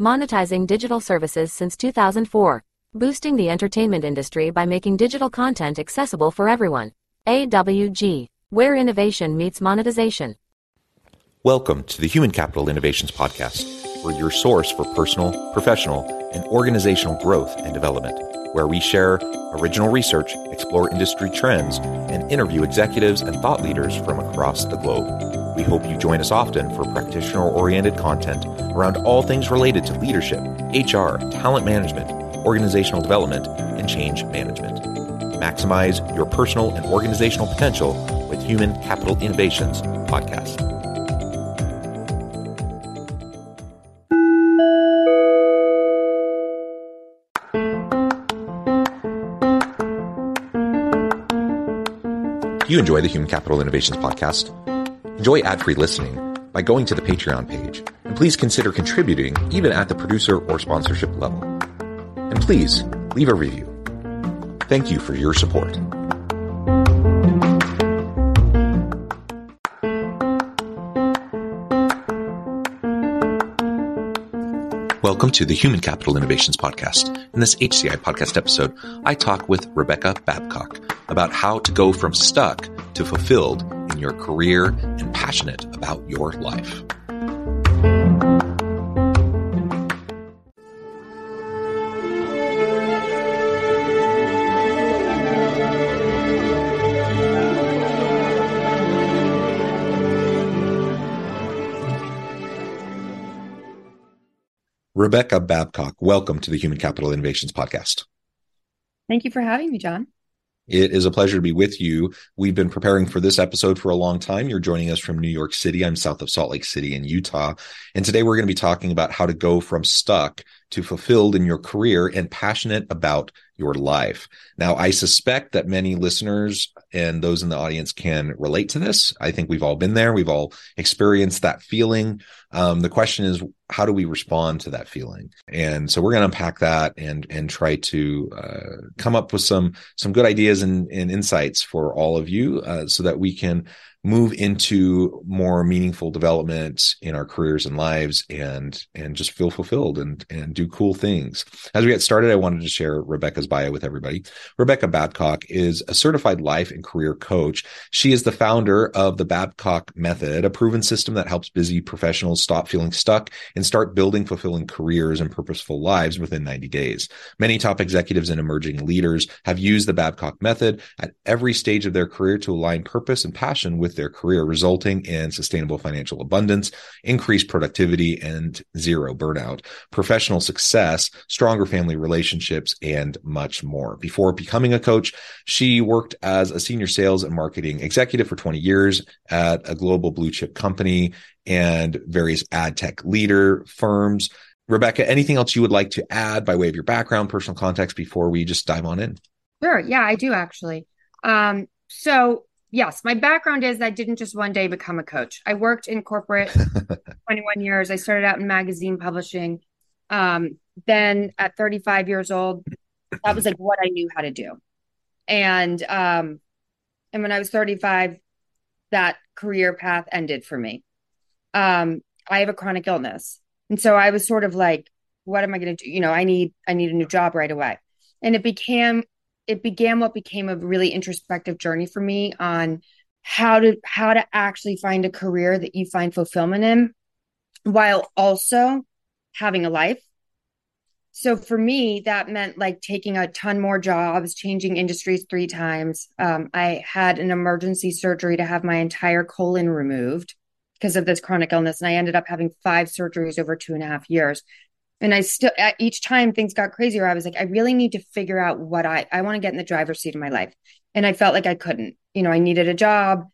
monetizing digital services since 2004, boosting the entertainment industry by making digital content accessible for everyone. AWG, where innovation meets monetization. Welcome to the Human Capital Innovations Podcast, where your source for personal, professional, and organizational growth and development, where we share original research, explore industry trends, and interview executives and thought leaders from across the globe. We hope you join us often for practitioner oriented content around all things related to leadership, HR, talent management, organizational development, and change management. Maximize your personal and organizational potential with Human Capital Innovations podcast. You enjoy the Human Capital Innovations podcast? Enjoy ad-free listening by going to the Patreon page, and please consider contributing even at the producer or sponsorship level. And please leave a review. Thank you for your support. Welcome to the Human Capital Innovations Podcast. In this HCI podcast episode, I talk with Rebecca Babcock about how to go from stuck to fulfilled in your career and passionate about your life. Rebecca Babcock, welcome to the Human Capital Innovations Podcast. Thank you for having me, John. It is a pleasure to be with you. We've been preparing for this episode for a long time. You're joining us from New York City. I'm south of Salt Lake City in Utah. And today we're going to be talking about how to go from stuck to fulfilled in your career and passionate about your life. Now, I suspect that many listeners and those in the audience can relate to this. I think we've all been there. We've all experienced that feeling. Um, the question is, how do we respond to that feeling? And so we're going to unpack that and and try to uh, come up with some some good ideas and, and insights for all of you, uh, so that we can move into more meaningful development in our careers and lives and and just feel fulfilled and and do cool things. As we get started, I wanted to share Rebecca's bio with everybody. Rebecca Babcock is a certified life and career coach. She is the founder of the Babcock Method, a proven system that helps busy professionals stop feeling stuck and start building fulfilling careers and purposeful lives within 90 days. Many top executives and emerging leaders have used the Babcock Method at every stage of their career to align purpose and passion with their career, resulting in sustainable financial abundance, increased productivity, and zero burnout, professional success, stronger family relationships, and much more. Before becoming a coach, she worked as a senior sales and marketing executive for 20 years at a global blue chip company and various ad tech leader firms. Rebecca, anything else you would like to add by way of your background, personal context before we just dive on in? Sure. Yeah, I do actually. Um, so yes, my background is I didn't just one day become a coach. I worked in corporate 21 years. I started out in magazine publishing. Um, then at 35 years old, that was like what I knew how to do. And um, and when I was 35, that career path ended for me. Um, I have a chronic illness. And so I was sort of like, what am I going to do? You know, I need I need a new job right away. And it became it began what became a really introspective journey for me on how to how to actually find a career that you find fulfillment in while also having a life so for me that meant like taking a ton more jobs changing industries three times um, i had an emergency surgery to have my entire colon removed because of this chronic illness and i ended up having five surgeries over two and a half years and I still each time things got crazier, I was like, I really need to figure out what I I want to get in the driver's seat of my life. And I felt like I couldn't. You know, I needed a job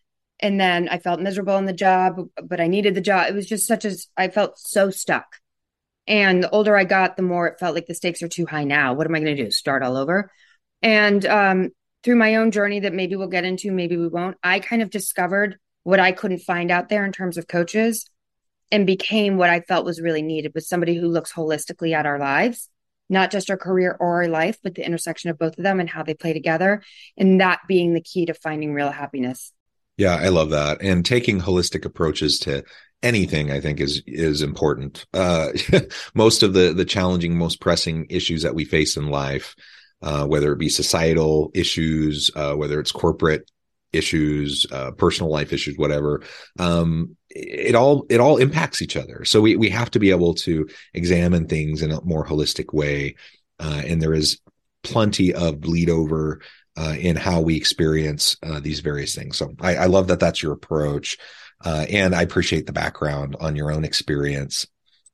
and then I felt miserable in the job, but I needed the job. It was just such as I felt so stuck. And the older I got, the more it felt like the stakes are too high now. What am I going to do? Start all over? And um, through my own journey that maybe we'll get into, maybe we won't, I kind of discovered what I couldn't find out there in terms of coaches and became what I felt was really needed with somebody who looks holistically at our lives, not just our career or our life, but the intersection of both of them and how they play together. And that being the key to finding real happiness. Yeah, I love that. And taking holistic approaches to anything I think is is important. Uh, most of the the challenging, most pressing issues that we face in life, uh, whether it be societal issues, uh, whether it's corporate issues, uh, personal life issues, whatever, um, it all it all impacts each other. So we we have to be able to examine things in a more holistic way, uh, and there is plenty of bleed over uh, in how we experience uh, these various things. So I, I, love that that's your approach. Uh, and I appreciate the background on your own experience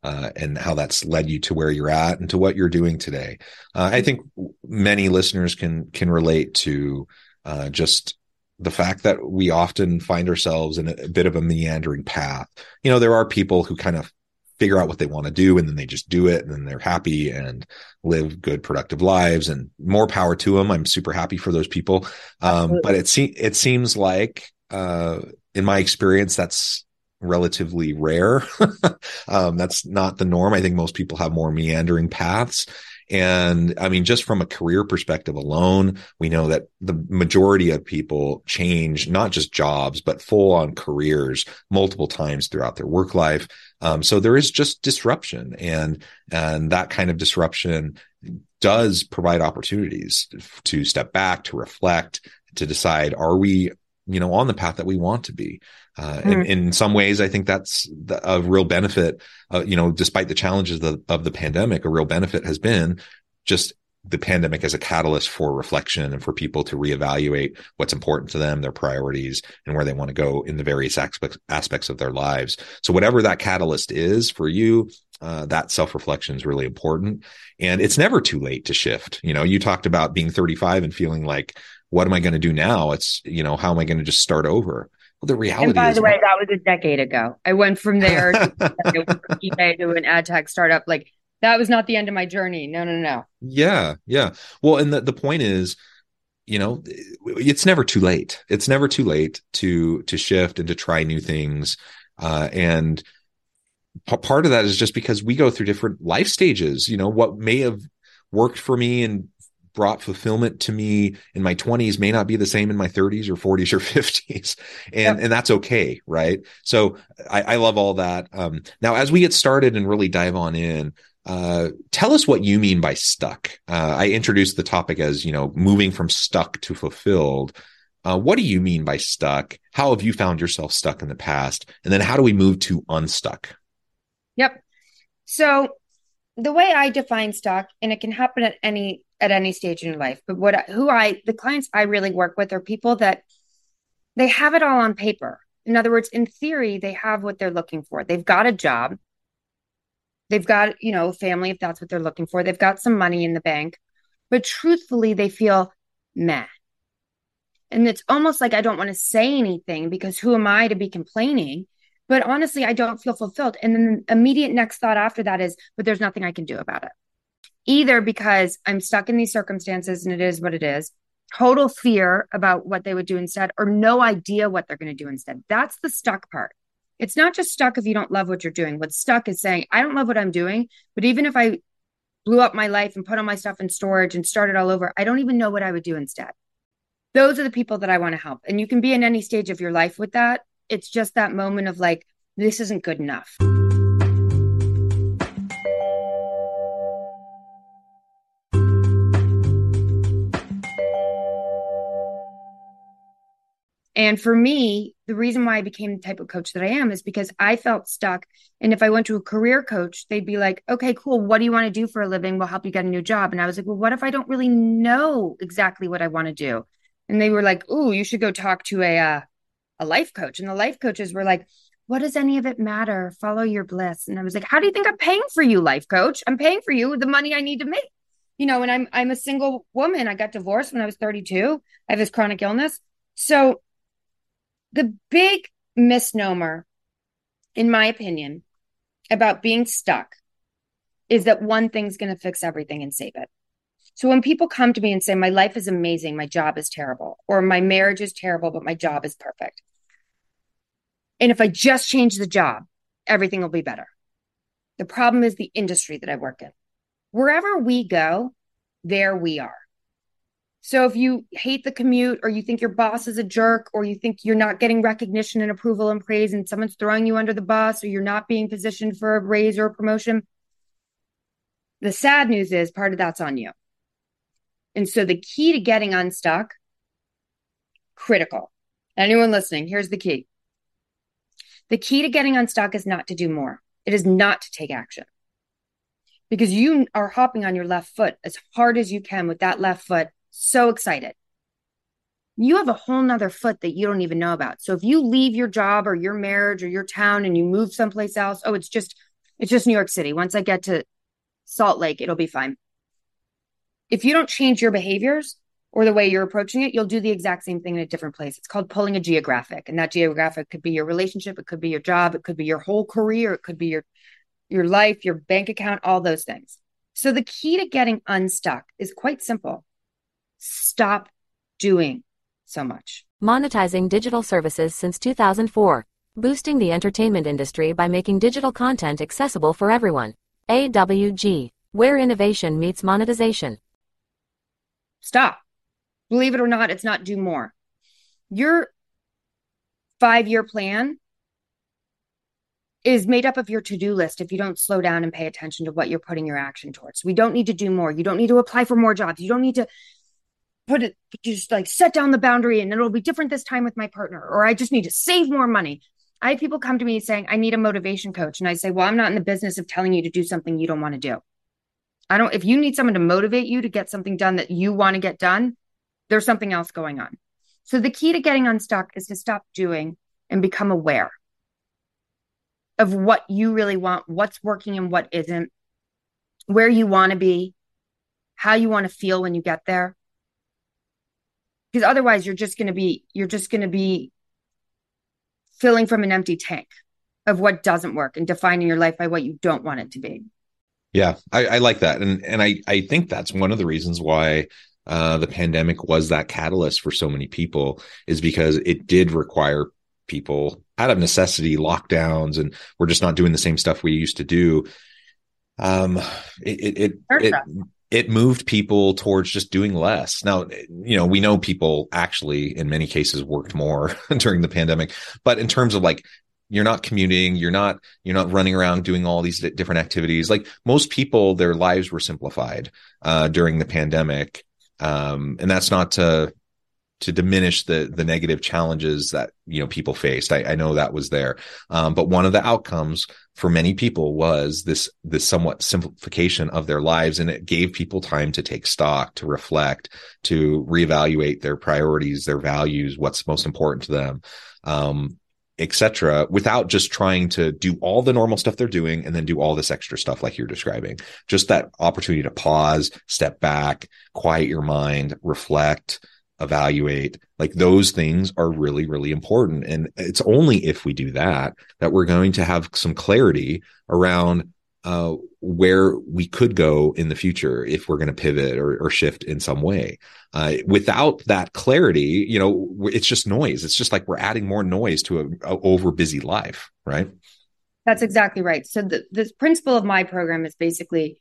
uh, and how that's led you to where you're at and to what you're doing today. Uh, I think many listeners can can relate to uh, just the fact that we often find ourselves in a, bit of a meandering path. You know, there are people who kind of figure out what they want to do and then they just do it and then they're happy and live good productive lives and more power to them i'm super happy for those people. Um, but it seems it seems like uh, in my experience that's relatively rare. Um, that's not the norm. I think most people have more meandering paths and I mean, just from a career perspective alone, we know that the majority of people change not just jobs, but full on careers multiple times throughout their work life. Um, so there is just disruption and, and that kind of disruption does provide opportunities to step back, to reflect, to decide, are we you know on the path that we want to be uh, mm. and, in some ways i think that's a real benefit uh, you know despite the challenges of, of the pandemic a real benefit has been just the pandemic as a catalyst for reflection and for people to reevaluate what's important to them, their priorities, and where they want to go in the various aspects aspects of their lives. So whatever that catalyst is for you, uh, that self reflection is really important. And it's never too late to shift. You know, you talked about being 35 and feeling like what am I going to do now? It's, you know, how am I going to just start over? Well, the reality and by the way, that was a decade ago. I went from there to, to an ad tech startup. Like that was not the end of my journey. No, no, no. Yeah, yeah. Well, and the, the point is, you know, it's never too late. It's never too late to to shift and to try new things. Uh, and p- part of that is just because we go through different life stages. You know, what may have worked for me and brought fulfillment to me in my 20s may not be the same in my 30s or 40s or 50s and and that's okay right? So i, I love all that. Um, now as we get started and really dive on in uh, tell us what you mean by stuck. Uh, i introduced the topic as you know moving from stuck to fulfilled. Uh, what do you mean by stuck? How have you found yourself stuck in the past? And then how do we move to unstuck? Yep. So the way i define stuck and it can happen at any at any stage in your life. But what who I the clients I really work with are people that they have it all on paper. In other words, in theory, they have what they're looking for. They've got a job. They've got, you know, family if that's what they're looking for. They've got some money in the bank. But truthfully, they feel meh. And it's almost like I don't want to say anything because who am I to be complaining? But honestly, I don't feel fulfilled. And then the immediate next thought after that is, but there's nothing I can do about it either because I'm stuck in these circumstances and it is what it is, total fear about what they would do instead, or no idea what they're going to do instead. That's the stuck part. It's not just stuck if you don't love what you're doing. What's stuck is saying, I don't love what I'm doing, but even if I blew up my life and put all my stuff in storage and started all over, I don't even know what I would do instead. Those are the people that I want to help. And you can be in any stage of your life with that. It's just that moment of like, this isn't good enough. And for me, the reason why I became the type of coach that I am is because I felt stuck. And if I went to a career coach, they'd be like, okay, cool. What do you want to do for a living? We'll help you get a new job. And I was like, well, what if I don't really know exactly what I want to do? And they were like, ooh, you should go talk to a, uh, a life coach. And the life coaches were like, what does any of it matter? Follow your bliss. And I was like, how do you think I'm paying for you, life coach? I'm paying for you the money I need to make. You know, and I'm I'm a single woman. I got divorced when I was 32. I have this chronic illness. So the big misnomer, in my opinion, about being stuck is that one thing's going to fix everything and save it. So when people come to me and say, My life is amazing, my job is terrible, or my marriage is terrible, but my job is perfect. And if I just change the job, everything will be better. The problem is the industry that I work in. Wherever we go, there we are. So if you hate the commute or you think your boss is a jerk or you think you're not getting recognition and approval and praise and someone's throwing you under the bus or you're not being positioned for a raise or a promotion, the sad news is part of that's on you. And so the key to getting unstuck, critical. Anyone listening, here's the key. The key to getting unstuck is not to do more. It is not to take action. Because you are hopping on your left foot as hard as you can with that left foot so excited. You have a whole nother foot that you don't even know about. So if you leave your job or your marriage or your town and you move someplace else, oh, it's just, it's just New York City. Once I get to Salt Lake, it'll be fine. If you don't change your behaviors or the way you're approaching it, you'll do the exact same thing in a different place. It's called pulling a geographic. And that geographic could be your relationship, it could be your job, it could be your whole career, it could be your your life, your bank account, all those things. So the key to getting unstuck is quite simple stop doing so much. Monetizing digital services since 2004. Boosting the entertainment industry by making digital content accessible for everyone. AWG. Where innovation meets monetization. Stop. Believe it or not, it's not do more. Your five year plan is made up of your to-do list if you don't slow down and pay attention to what you're putting your action towards. We don't need to do more. You don't need to apply for more jobs. You don't need to put it just like set down the boundary and it'll be different this time with my partner or i just need to save more money. I have people come to me saying i need a motivation coach. And i say well i'm not in the business of telling you to do something you don't want to do. I don't if you need someone to motivate you to get something done that you want to get done there's something else going on. So the key to getting unstuck is to stop doing and become aware of what you really want what's working and what isn't where you want to be how you want to feel when you get there because otherwise you're just going to be you're just going to be filling from an empty tank of what doesn't work and defining your life by what you don't want it to be. Yeah i, I like that. And and i i think that's one of the reasons why uh, the pandemic was that catalyst for so many people is because it did require people out of necessity lockdowns and we're just not doing the same stuff we used to do. Um it it, it, it it moved people towards just doing less. Now, you know, we know people actually in many cases worked more during the pandemic, but in terms of like you're not commuting, you're not you're not running around doing all these different activities. Like most people their lives were simplified uh during the pandemic. Um and that's not to to diminish the the negative challenges that you know people faced. I, I know that was there, um, but one of the outcomes for many people was this this somewhat simplification of their lives, and it gave people time to take stock, to reflect, to reevaluate their priorities, their values, what's most important to them. Um, etc without just trying to do all the normal stuff they're doing and then do all this extra stuff like you're describing just that opportunity to pause step back quiet your mind reflect evaluate like those things are really really important and it's only if we do that that we're going to have some clarity around uh, where we could go in the future if we're going to pivot or, or, shift in some way. Uh, without that clarity, you know, it's just noise. It's just like we're adding more noise to a, a over busy life, right? That's exactly right. So the, the principle of my program is basically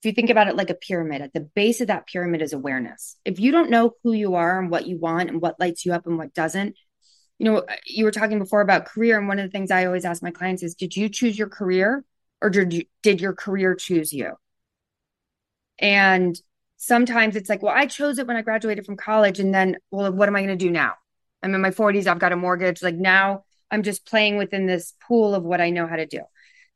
if you think about it like a pyramid, at the base of that pyramid is awareness. If you don't know who you are and what you want and what lights you up and what doesn't, you know, you were talking before about career. And one of the things I always ask my clients is Did you choose your career or did, you, did your career choose you? And sometimes it's like, Well, I chose it when I graduated from college. And then, well, what am I going to do now? I'm in my 40s, I've got a mortgage. Like now I'm just playing within this pool of what I know how to do.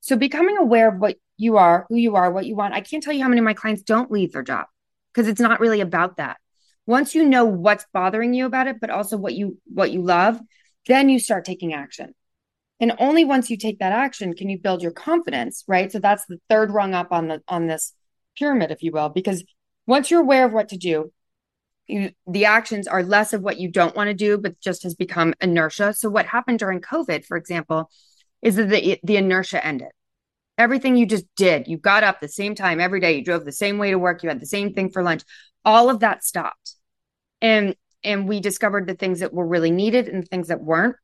So becoming aware of what you are, who you are, what you want. I can't tell you how many of my clients don't leave their job because it's not really about that. Once you know what's bothering you about it, but also what you what you love, then you start taking action. And only once you take that action can you build your confidence, right? So that's the third rung up on the on this pyramid, if you will, because once you're aware of what to do, you, the actions are less of what you don't want to do, but just has become inertia. So what happened during COVID, for example, is that the, the inertia ended. Everything you just did, you got up the same time every day, you drove the same way to work, you had the same thing for lunch. All of that stopped. And and we discovered the things that were really needed and the things that weren't.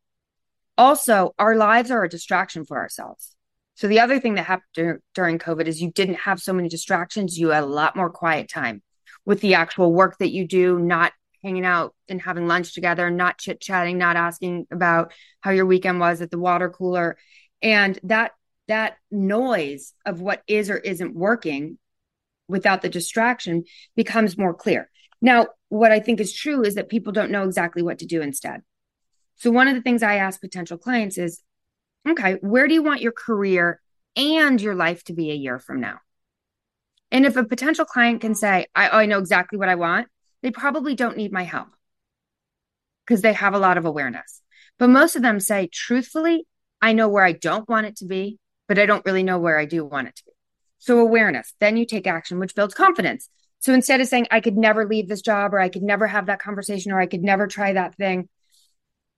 Also, our lives are a distraction for ourselves. So the other thing that happened dur- during COVID is you didn't have so many distractions, you had a lot more quiet time. with the actual work that you do, not hanging out and having lunch together, not chit chatting, not asking about how your weekend was at the water cooler. And that that noise of what is or isn't working without the distraction becomes more clear. Now, what I think is true is that people don't know exactly what to do instead. So, one of the things I ask potential clients is okay, where do you want your career and your life to be a year from now? And if a potential client can say, I, I know exactly what I want, they probably don't need my help because they have a lot of awareness. But most of them say, truthfully, I know where I don't want it to be, but I don't really know where I do want it to be. So, awareness, then you take action, which builds confidence. So, instead of saying, I could never leave this job, or I could never have that conversation, or I could never try that thing,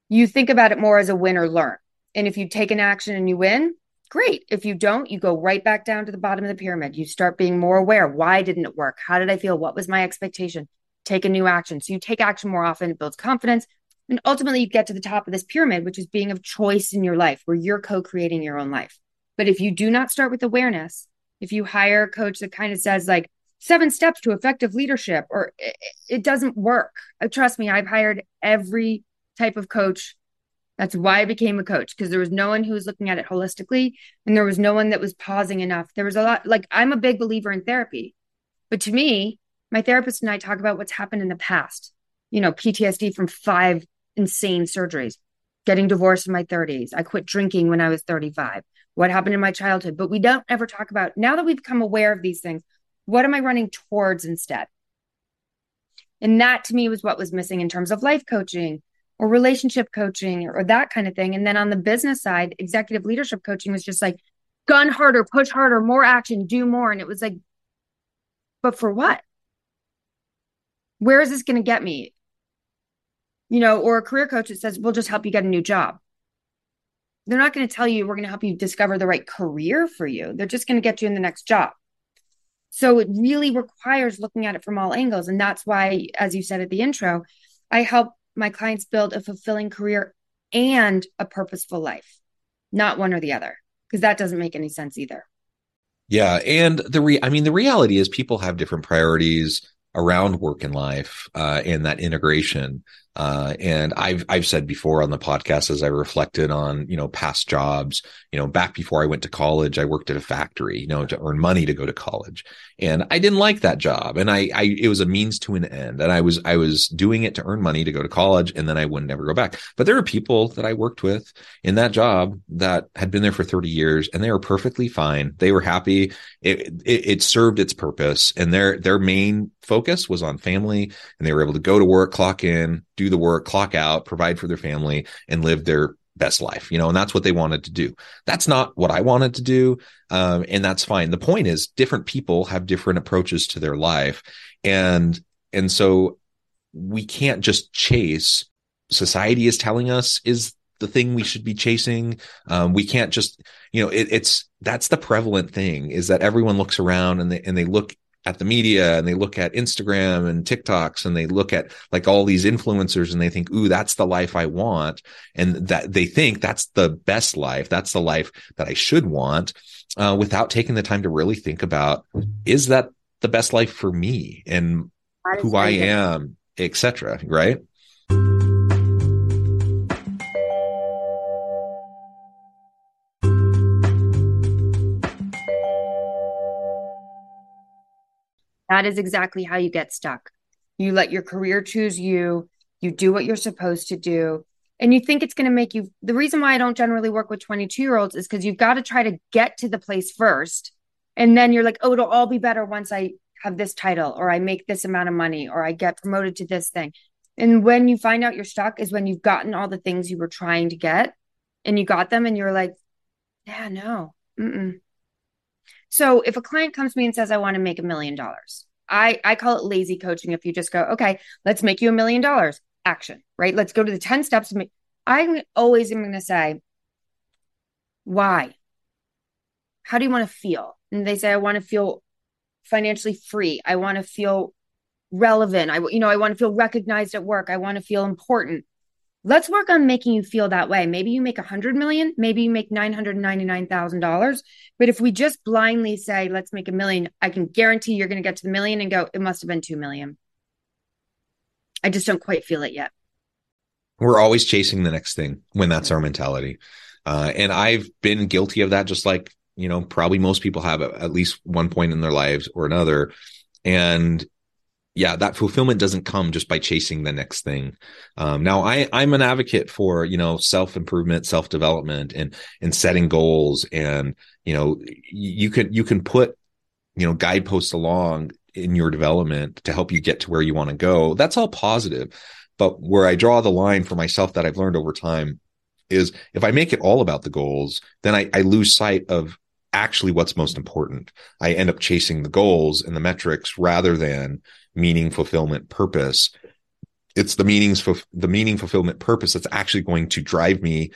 you think about it more as a win or learn. And if you take an action and you win, great. If you don't, you go right back down to the bottom of the pyramid. You start being more aware. Why didn't it work? How did I feel? What was my expectation? Take a new action. So you take action more often, it builds confidence. And ultimately, you get to the top of this pyramid, which is being of choice in your life, where you're co creating your own life. But if you do not start with awareness, if you hire a coach that kind of says, like, seven steps to effective leadership, or it, it doesn't work. Uh, trust me, I've hired every type of coach that's why I became a coach because there was no one who was looking at it holistically and there was no one that was pausing enough. There was a lot, like, I'm a big believer in therapy. But to me, my therapist and I talk about what's happened in the past, you know, PTSD from five insane surgeries, getting divorced in my 30s. I quit drinking when I was 35. What happened in my childhood? But we don't ever talk about now that we've become aware of these things, what am I running towards instead? And that to me was what was missing in terms of life coaching, or relationship coaching or, or that kind of thing. And then on the business side, executive leadership coaching was just like gun harder, push harder, more action, do more. And it was like, but for what? Where is this going to get me? You know, or a career coach that says, we'll just help you get a new job. They're not going to tell you we're going to help you discover the right career for you. They're just going to get you in the next job. So it really requires looking at it from all angles. And that's why, as you said at the intro, I help my clients build a fulfilling career and a purposeful life, not one or the other, because that doesn't make any sense either. Yeah, and the re I mean the reality is people have different priorities around work and life uh, and that integration. Uh, and I've I've said before on the podcast as I reflected on you know past jobs, you know back before I went to college, I worked at a factory, you know, to earn money to go to college, and I didn't like that job, and I, I it was a means to an end, and I was I was doing it to earn money to go to college, and then I would never go back. But there are people that I worked with in that job that had been there for thirty years, and they were perfectly fine. They were happy. It it, it served its purpose, and their their main focus was on family, and they were able to go to work, clock in, do the work, clock out, provide for their family, and live their best life, you know, and that's what they wanted to do. That's not what I wanted to do. Um, and that's fine. The point is different people have different approaches to their life. And, and so we can't just chase society is telling us is the thing we should be chasing. Um, we can't just, you know, it, it's, that's the prevalent thing is that everyone looks around and they, and they look at the media and they look at Instagram and TikToks and they look at like all these influencers and they think, ooh, that's the life I want. And that they think that's the best life. That's the life that I should want uh, without taking the time to really think about, is that the best life for me and who I am, etc. Right. That is exactly how you get stuck. You let your career choose you, you do what you're supposed to do, and you think it's going to make you. The reason why I don't generally work with 22 year olds is because you've got to try to get to the place first. And then you're like, oh, it'll all be better once I have this title, or I make this amount of money, or I get promoted to this thing. And when you find out you're stuck is when you've gotten all the things you were trying to get and you got them and you're like, yeah, no, mm-mm. So if a client comes to me and says, I want to make a million dollars, I, I call it lazy coaching. If you just go, okay, let's make you a million dollars, action, right? Let's go to the 10 steps. I always am going to say, why? How do you want to feel? And they say, I want to feel financially free. I want to feel relevant. I, you know, I want to feel recognized at work. I want to feel important. Let's work on making you feel that way. Maybe you make a hundred million, maybe you make nine hundred ninety nine thousand dollars. But if we just blindly say, let's make a million, I can guarantee you're going to get to the million and go, it must have been two million. I just don't quite feel it yet. We're always chasing the next thing when that's our mentality. Uh, and I've been guilty of that, just like, you know, probably most people have at least one point in their lives or another. And yeah, that fulfillment doesn't come just by chasing the next thing. Um, now, I I'm an advocate for you know self improvement, self development, and and setting goals, and you know you can you can put you know guideposts along in your development to help you get to where you want to go. That's all positive, but where I draw the line for myself that I've learned over time is if I make it all about the goals, then I, I lose sight of actually what's most important. I end up chasing the goals and the metrics rather than meaning, fulfillment, purpose. It's the meanings for the meaning, fulfillment, purpose that's actually going to drive me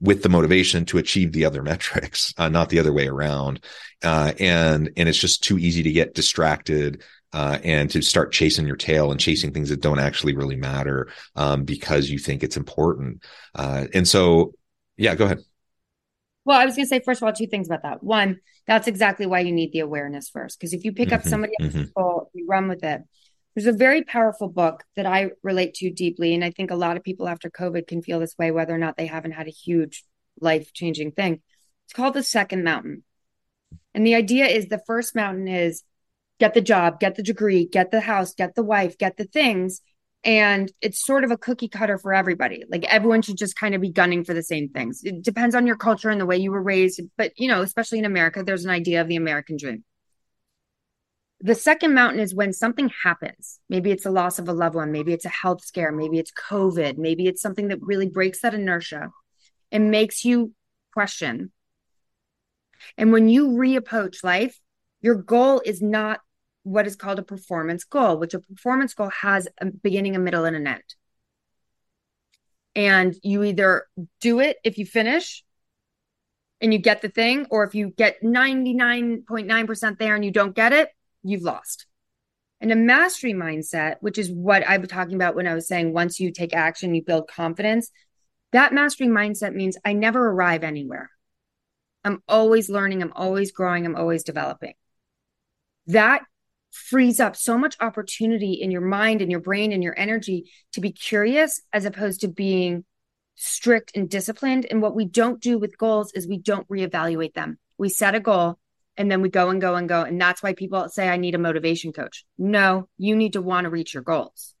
with the motivation to achieve the other metrics, uh, not the other way around. Uh, and and it's just too easy to get distracted uh, and to start chasing your tail and chasing things that don't actually really matter um, because you think it's important. Uh, and so, yeah, go ahead. Well, I was going to say, first of all, two things about that. One, that's exactly why you need the awareness first. Because if you pick mm-hmm, up somebody else's mm-hmm. goal, you run with it. There's a very powerful book that I relate to deeply. And I think a lot of people after COVID can feel this way, whether or not they haven't had a huge life changing thing. It's called The Second Mountain. And the idea is the first mountain is get the job, get the degree, get the house, get the wife, get the things and it's sort of a cookie cutter for everybody like everyone should just kind of be gunning for the same things it depends on your culture and the way you were raised but you know especially in america there's an idea of the american dream the second mountain is when something happens. Maybe it's a loss of a loved one. Maybe it's a health scare. Maybe it's covid. Maybe it's something that really breaks that inertia and makes you question. And when you reapproach life your goal is not what is called a performance goal, which a performance goal has a beginning, a middle, and an end. And you either do it if you finish and you get the thing, or if you get 99.9% there and you don't get it, you've lost. And a mastery mindset, which is what I was talking about when I was saying once you take action, you build confidence. That mastery mindset means I never arrive anywhere. I'm always learning, I'm always growing, I'm always developing. That frees up so much opportunity in your mind and your brain and your energy to be curious as opposed to being strict and disciplined. And what we don't do with goals is we don't reevaluate them. We set a goal and then we go and go and go. And that's why people say, I need a motivation coach. No, you need to want to reach your goals.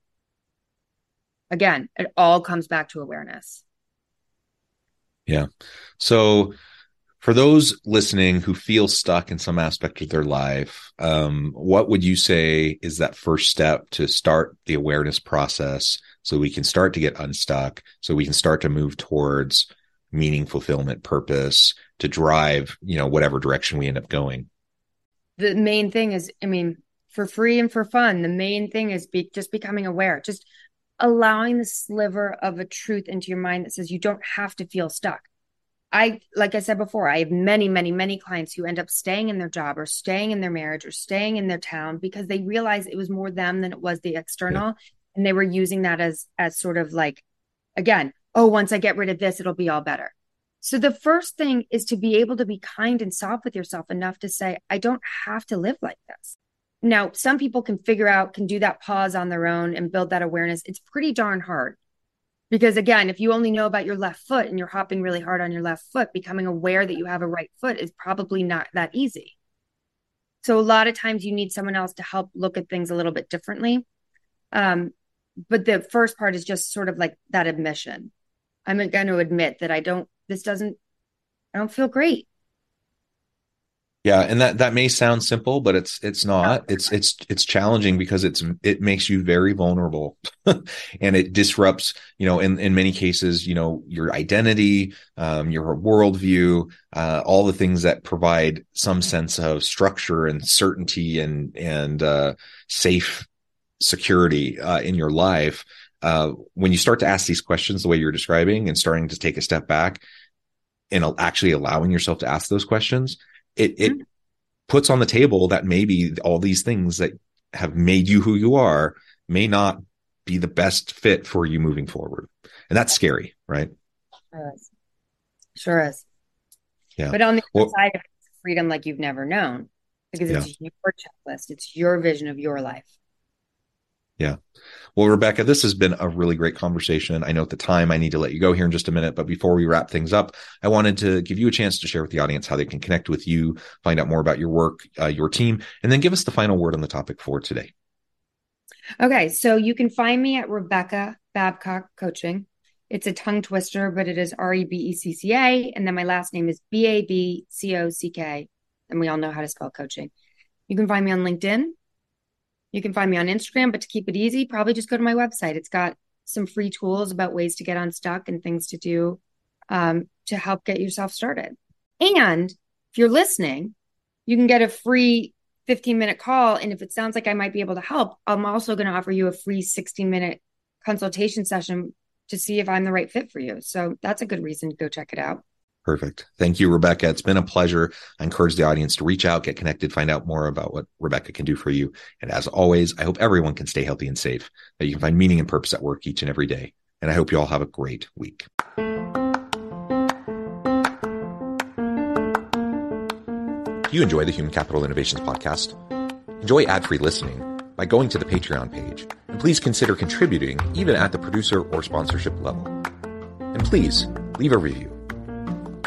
Again, it all comes back to awareness. Yeah. So, for those listening who feel stuck in some aspect of their life, um, what would you say is that first step to start the awareness process so we can start to get unstuck, so we can start to move towards meaning, fulfillment, purpose to drive, you know, whatever direction we end up going? The main thing is, I mean, for free and for fun, the main thing is be, just becoming aware, just allowing the sliver of a truth into your mind that says you don't have to feel stuck I, like I said before, I have many, many, many clients who end up staying in their job or staying in their marriage or staying in their town because they realized it was more them than it was the external. Yeah. And they were using that as, as sort of like, again, oh, once I get rid of this, it'll be all better. So the first thing is to be able to be kind and soft with yourself enough to say, I don't have to live like this. Now, some people can figure out, can do that pause on their own and build that awareness. It's pretty darn hard. Because again, if you only know about your left foot and you're hopping really hard on your left foot, becoming aware that you have a right foot is probably not that easy. So a lot of times you need someone else to help look at things a little bit differently. Um, but the first part is just sort of like that admission. I'm going to admit that I don't, this doesn't, I don't feel great. Yeah, and that that may sound simple, but it's it's not. It's it's it's challenging because it's it makes you very vulnerable, and it disrupts. You know, in in many cases, you know, your identity, um, your worldview, uh, all the things that provide some sense of structure and certainty and and uh, safe security uh, in your life. Uh, when you start to ask these questions the way you're describing, and starting to take a step back, and actually allowing yourself to ask those questions it it mm-hmm. puts on the table that maybe all these things that have made you who you are may not be the best fit for you moving forward. And that's scary, right? Sure is. Sure is. Yeah. But on the Well- other side of freedom like you've never known because it's your checklist, it's your vision of your life. Well, Rebecca, this has been a really great conversation. I know at the time I need to let you go here in just a minute, but before we wrap things up, I wanted to give you a chance to share with the audience how they can connect with you, find out more about your work, uh, your team, and then give us the final word on the topic for today. Okay, so you can find me at Rebecca Babcock Coaching. It's a tongue twister, but it is R E B E C C A. And then my last name is B A B C O C K. And we all know how to spell coaching. You can find me on LinkedIn. You can find me on Instagram, but to keep it easy, probably just go to my website. It's got some free tools about ways to get unstuck and things to do um, to help get yourself started. And if you're listening, you can get a free 15 minute call. And if it sounds like I might be able to help, I'm also going to offer you a free 60 minute consultation session to see if I'm the right fit for you. So that's a good reason to go check it out. Perfect. Thank you, Rebecca. It's been a pleasure. I encourage the audience to reach out, get connected, find out more about what Rebecca can do for you. And as always, I hope everyone can stay healthy and safe, that you can find meaning and purpose at work each and every day. And I hope you all have a great week. Do you enjoy the Human Capital Innovations podcast? Enjoy ad free listening by going to the Patreon page. And please consider contributing even at the producer or sponsorship level. And please leave a review.